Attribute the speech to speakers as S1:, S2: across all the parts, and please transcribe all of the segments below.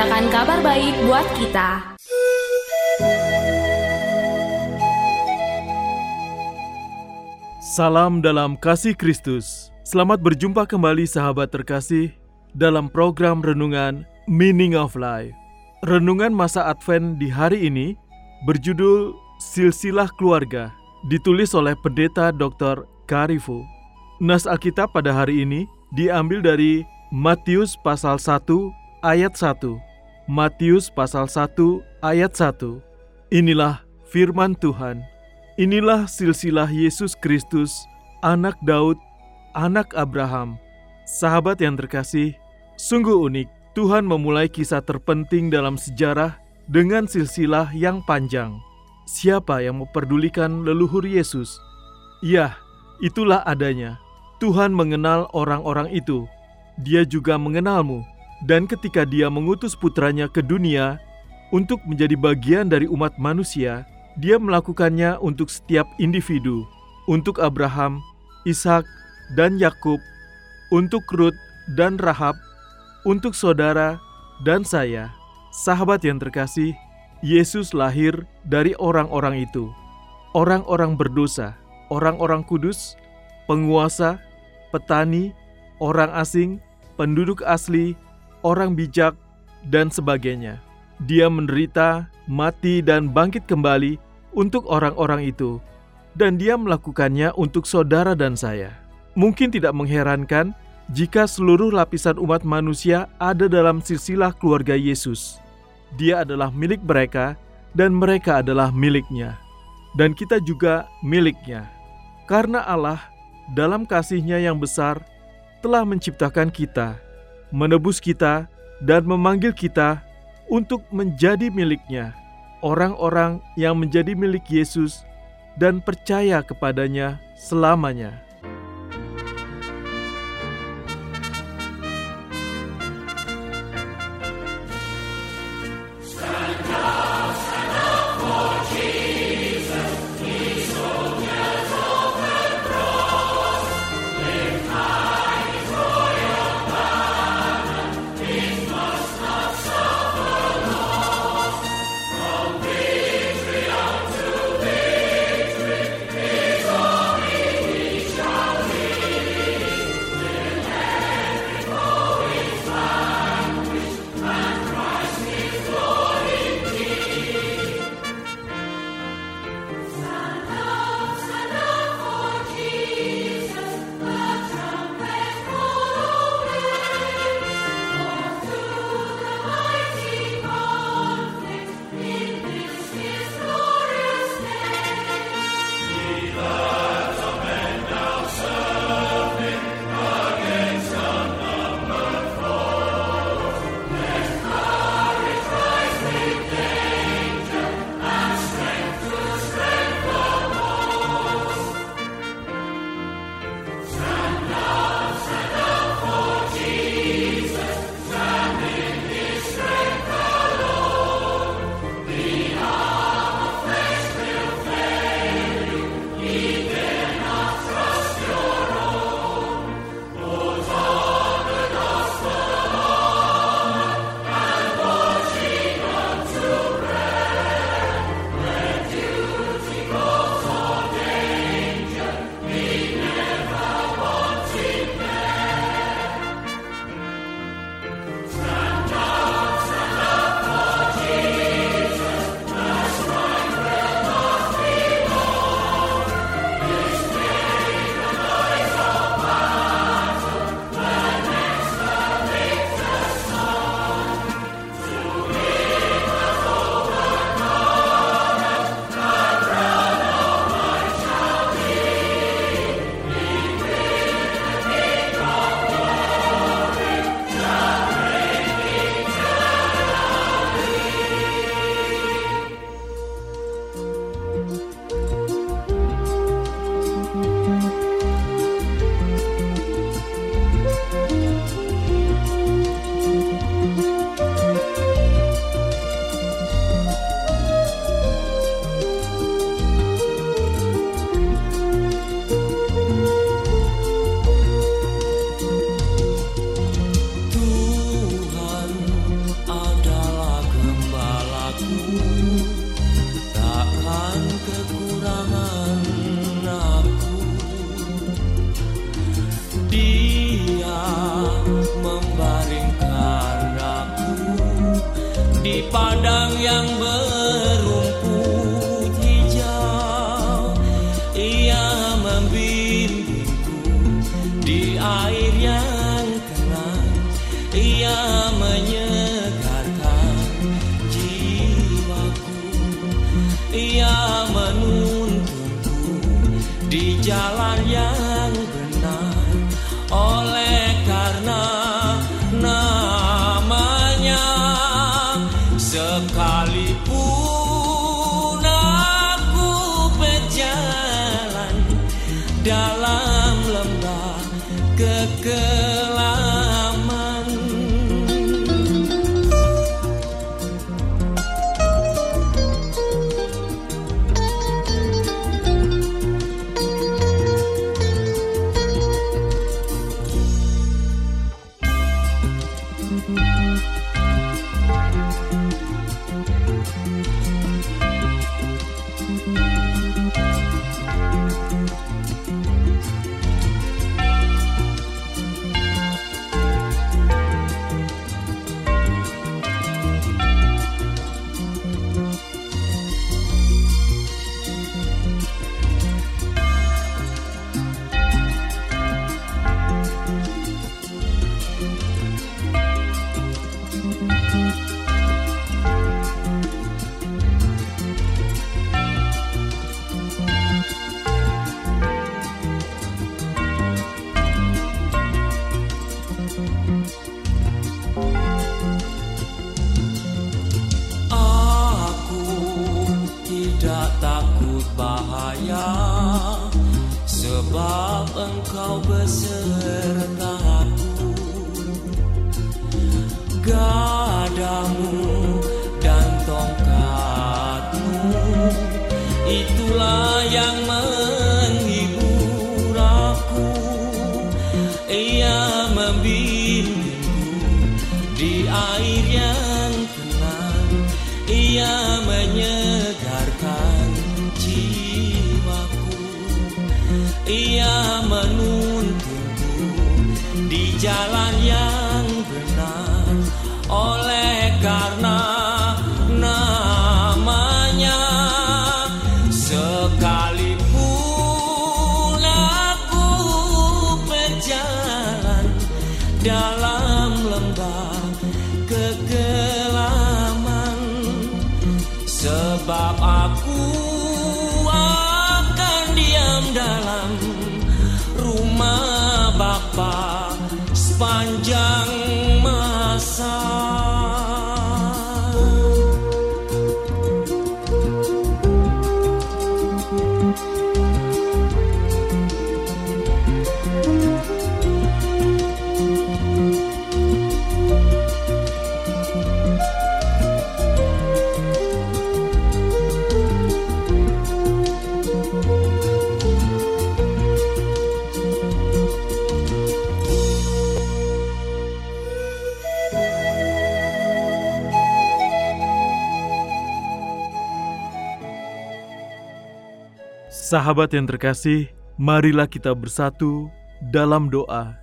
S1: Memberitakan kabar baik buat kita
S2: Salam dalam kasih Kristus. Selamat berjumpa kembali sahabat terkasih dalam program renungan Meaning of Life. Renungan masa Advent di hari ini berjudul Silsilah Keluarga, ditulis oleh Pendeta Dr. Karifu. Nas Alkitab pada hari ini diambil dari Matius pasal 1 ayat 1. Matius pasal 1 ayat 1. Inilah firman Tuhan. Inilah silsilah Yesus Kristus, anak Daud, anak Abraham. Sahabat yang terkasih, sungguh unik Tuhan memulai kisah terpenting dalam sejarah dengan silsilah yang panjang. Siapa yang memperdulikan leluhur Yesus? Ya, itulah adanya. Tuhan mengenal orang-orang itu. Dia juga mengenalmu. Dan ketika dia mengutus putranya ke dunia untuk menjadi bagian dari umat manusia, dia melakukannya untuk setiap individu, untuk Abraham, Ishak, dan Yakub, untuk Rut dan Rahab, untuk saudara dan saya. Sahabat yang terkasih, Yesus lahir dari orang-orang itu. Orang-orang berdosa, orang-orang kudus, penguasa, petani, orang asing, penduduk asli, orang bijak, dan sebagainya. Dia menderita, mati, dan bangkit kembali untuk orang-orang itu, dan dia melakukannya untuk saudara dan saya. Mungkin tidak mengherankan jika seluruh lapisan umat manusia ada dalam silsilah keluarga Yesus. Dia adalah milik mereka, dan mereka adalah miliknya, dan kita juga miliknya. Karena Allah, dalam kasih-Nya yang besar, telah menciptakan kita, menebus kita, dan memanggil kita untuk menjadi miliknya, orang-orang yang menjadi milik Yesus dan percaya kepadanya selamanya.
S3: Di padang yang berumput hijau. Ia membimbingku di air yang tenang ia menyegarkan jiwaku. Ia menuntunku di jalan yang benar. Oleh Sebab engkau besertaku Gadamu dalam
S2: Sahabat yang terkasih, marilah kita bersatu dalam doa.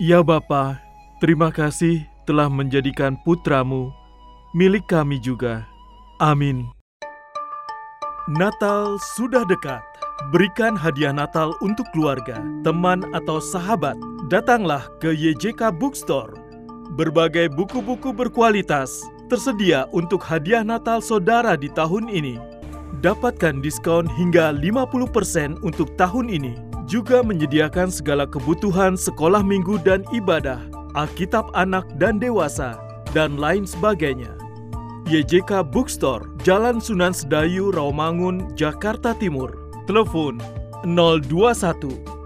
S2: Ya Bapa, terima kasih telah menjadikan putramu milik kami juga. Amin. Natal sudah dekat. Berikan hadiah Natal untuk keluarga, teman, atau sahabat. Datanglah ke YJK Bookstore. Berbagai buku-buku berkualitas tersedia untuk hadiah Natal saudara di tahun ini. Dapatkan diskon hingga 50% untuk tahun ini. Juga menyediakan segala kebutuhan sekolah minggu dan ibadah, Alkitab anak dan dewasa, dan lain sebagainya. YJK Bookstore, Jalan Sunan Sedayu, Rawamangun, Jakarta Timur. Telepon 021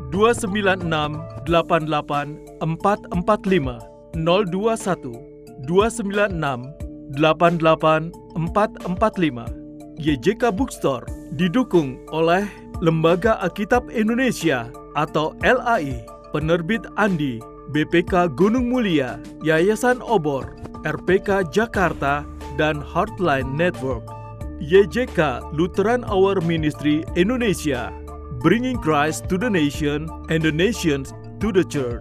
S2: 296 88 445 021 296 88 445 YJK Bookstore didukung oleh Lembaga Alkitab Indonesia atau LAI, Penerbit Andi, BPK Gunung Mulia, Yayasan Obor, RPK Jakarta, dan Heartline Network. YJK Lutheran Hour Ministry Indonesia, bringing Christ to the nation and the nations to the church.